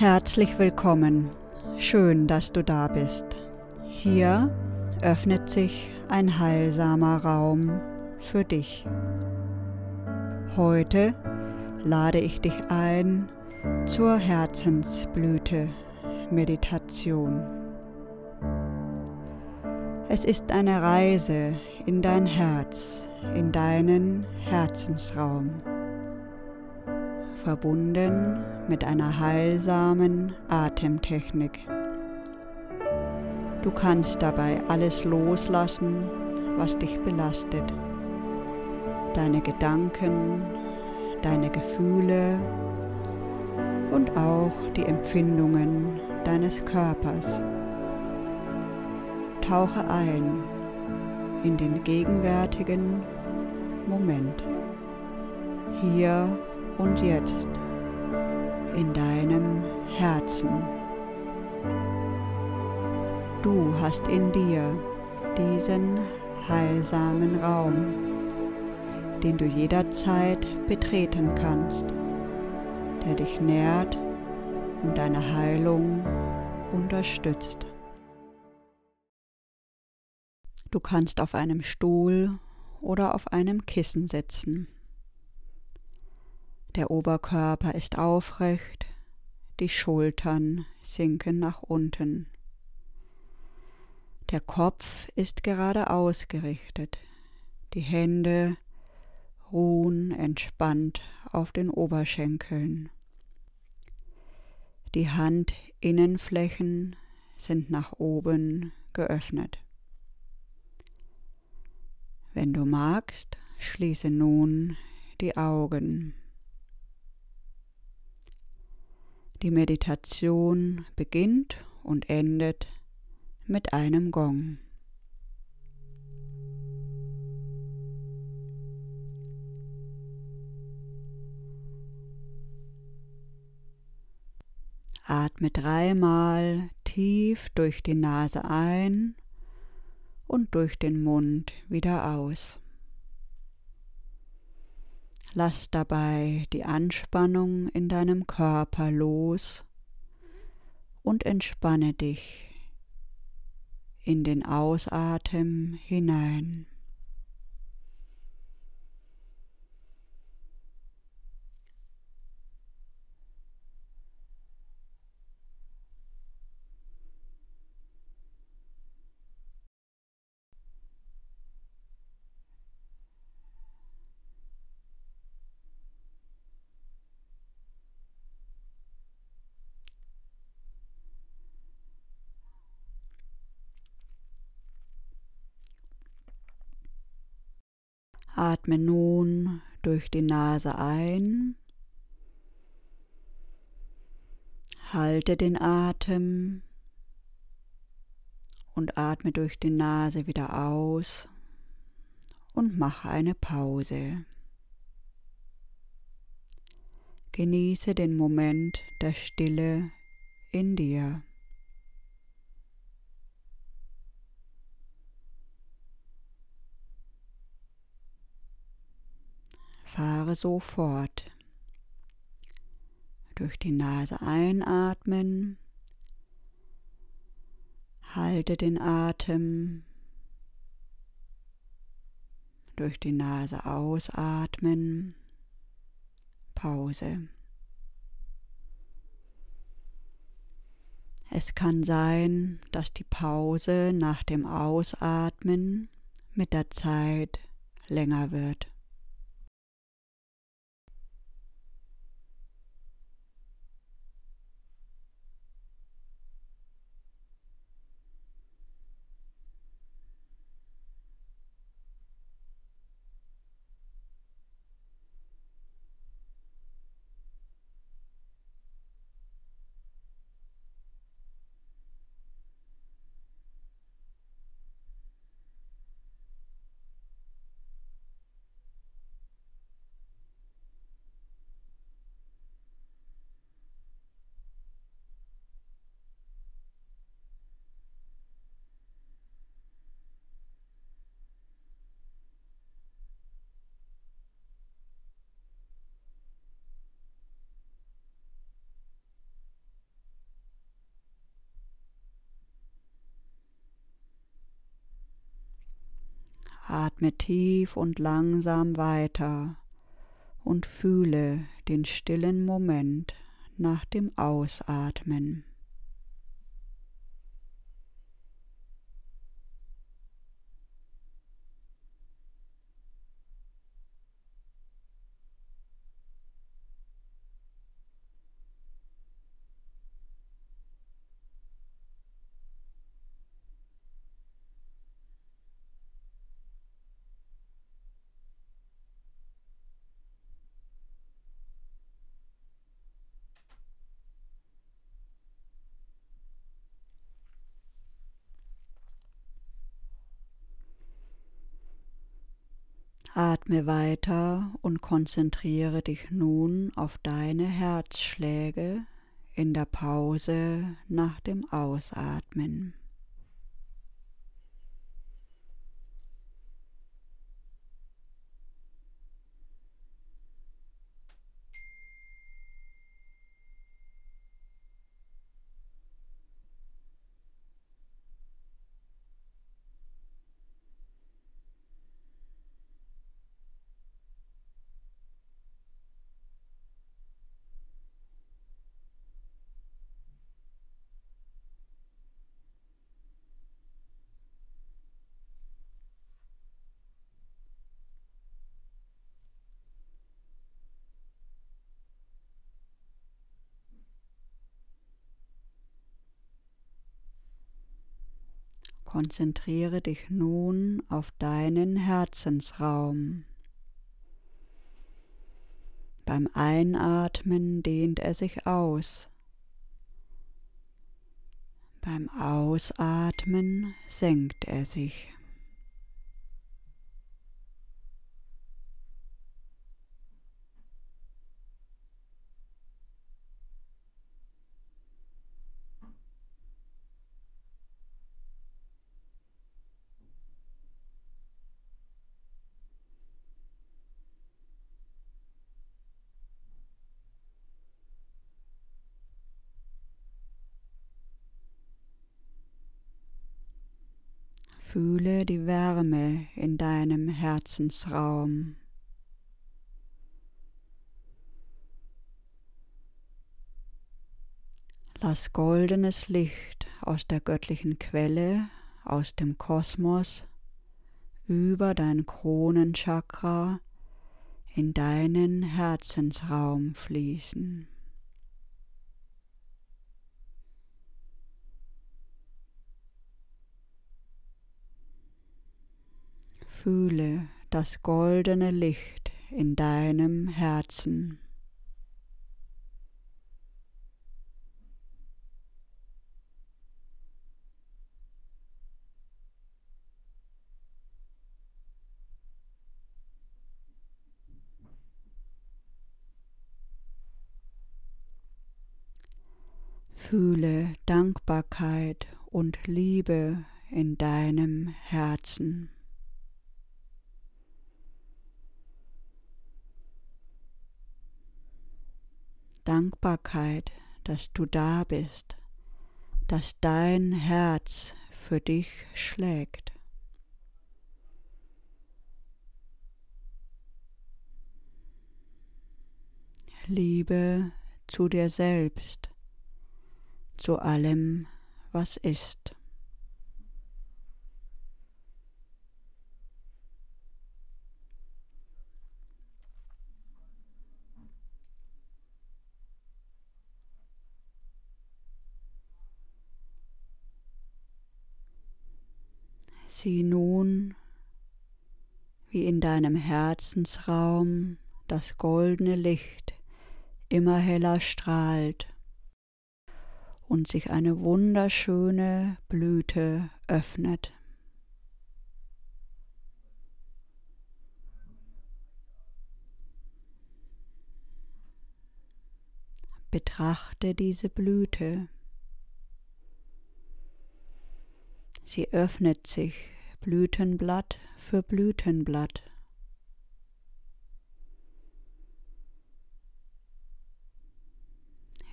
Herzlich willkommen. Schön, dass du da bist. Hier öffnet sich ein heilsamer Raum für dich. Heute lade ich dich ein zur Herzensblüte Meditation. Es ist eine Reise in dein Herz, in deinen Herzensraum verbunden mit einer heilsamen Atemtechnik. Du kannst dabei alles loslassen, was dich belastet. Deine Gedanken, deine Gefühle und auch die Empfindungen deines Körpers. Tauche ein in den gegenwärtigen Moment. Hier und jetzt in deinem Herzen. Du hast in dir diesen heilsamen Raum, den du jederzeit betreten kannst, der dich nährt und deine Heilung unterstützt. Du kannst auf einem Stuhl oder auf einem Kissen sitzen. Der Oberkörper ist aufrecht, die Schultern sinken nach unten. Der Kopf ist gerade ausgerichtet, die Hände ruhen entspannt auf den Oberschenkeln. Die Handinnenflächen sind nach oben geöffnet. Wenn du magst, schließe nun die Augen. Die Meditation beginnt und endet mit einem Gong. Atme dreimal tief durch die Nase ein und durch den Mund wieder aus. Lass dabei die Anspannung in deinem Körper los und entspanne dich in den Ausatmen hinein. Atme nun durch die Nase ein. Halte den Atem und atme durch die Nase wieder aus und mache eine Pause. Genieße den Moment der Stille in dir. Fahre so fort. Durch die Nase einatmen. Halte den Atem. Durch die Nase ausatmen. Pause. Es kann sein, dass die Pause nach dem Ausatmen mit der Zeit länger wird. Atme tief und langsam weiter und fühle den stillen Moment nach dem Ausatmen. Atme weiter und konzentriere dich nun auf deine Herzschläge in der Pause nach dem Ausatmen. Konzentriere dich nun auf deinen Herzensraum. Beim Einatmen dehnt er sich aus. Beim Ausatmen senkt er sich. Fühle die Wärme in deinem Herzensraum. Lass goldenes Licht aus der göttlichen Quelle, aus dem Kosmos, über dein Kronenchakra in deinen Herzensraum fließen. Fühle das goldene Licht in deinem Herzen. Fühle Dankbarkeit und Liebe in deinem Herzen. Dankbarkeit, dass du da bist, dass dein Herz für dich schlägt. Liebe zu dir selbst, zu allem, was ist. Sieh nun, wie in deinem Herzensraum das goldene Licht immer heller strahlt und sich eine wunderschöne Blüte öffnet. Betrachte diese Blüte. Sie öffnet sich Blütenblatt für Blütenblatt.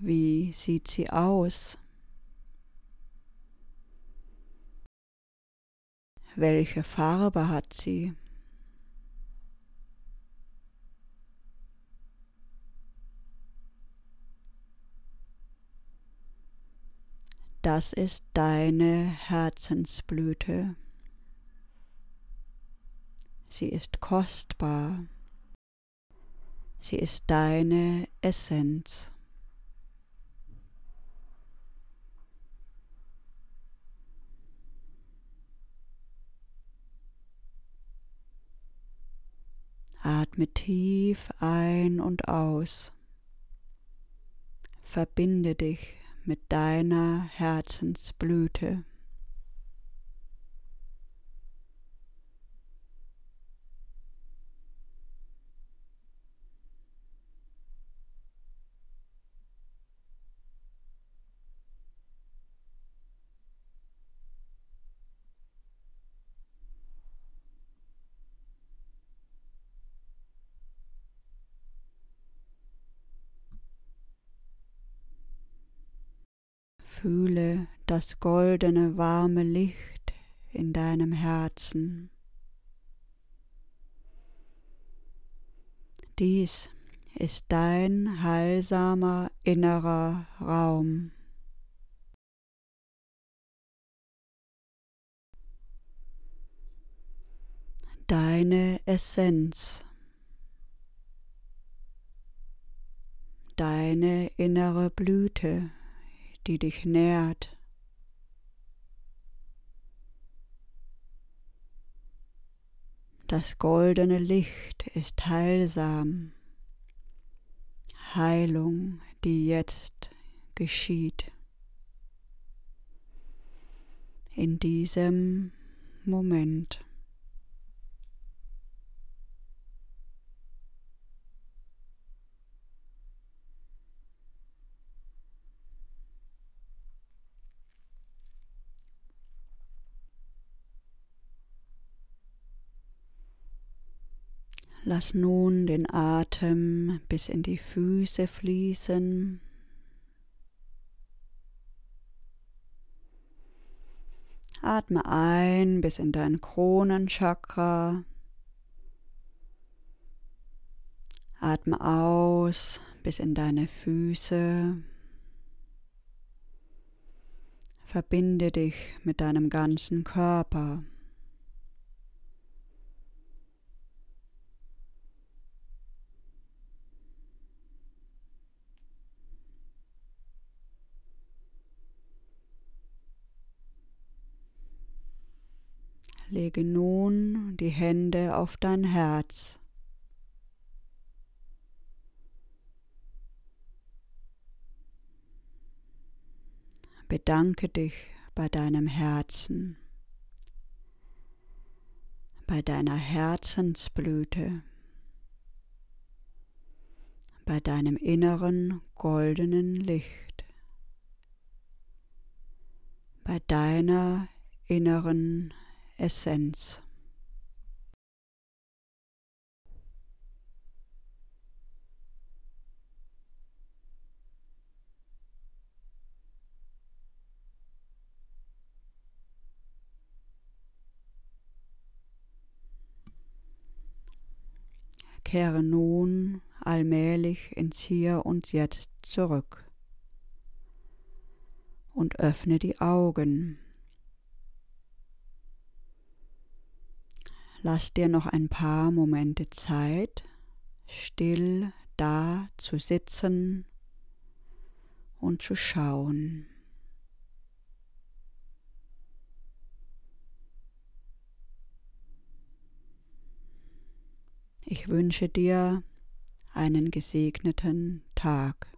Wie sieht sie aus? Welche Farbe hat sie? Das ist deine Herzensblüte. Sie ist kostbar. Sie ist deine Essenz. Atme tief ein und aus. Verbinde dich mit deiner Herzensblüte. Fühle das goldene warme Licht in deinem Herzen. Dies ist dein heilsamer innerer Raum. Deine Essenz. Deine innere Blüte die dich nährt. Das goldene Licht ist heilsam, Heilung, die jetzt geschieht. In diesem Moment. Lass nun den Atem bis in die Füße fließen. Atme ein bis in dein Kronenchakra. Atme aus bis in deine Füße. Verbinde dich mit deinem ganzen Körper. Lege nun die Hände auf dein Herz. Bedanke dich bei deinem Herzen, bei deiner Herzensblüte, bei deinem inneren goldenen Licht, bei deiner inneren Essenz. Kehre nun allmählich ins Hier und Jetzt zurück und öffne die Augen. Lass dir noch ein paar Momente Zeit, still da zu sitzen und zu schauen. Ich wünsche dir einen gesegneten Tag.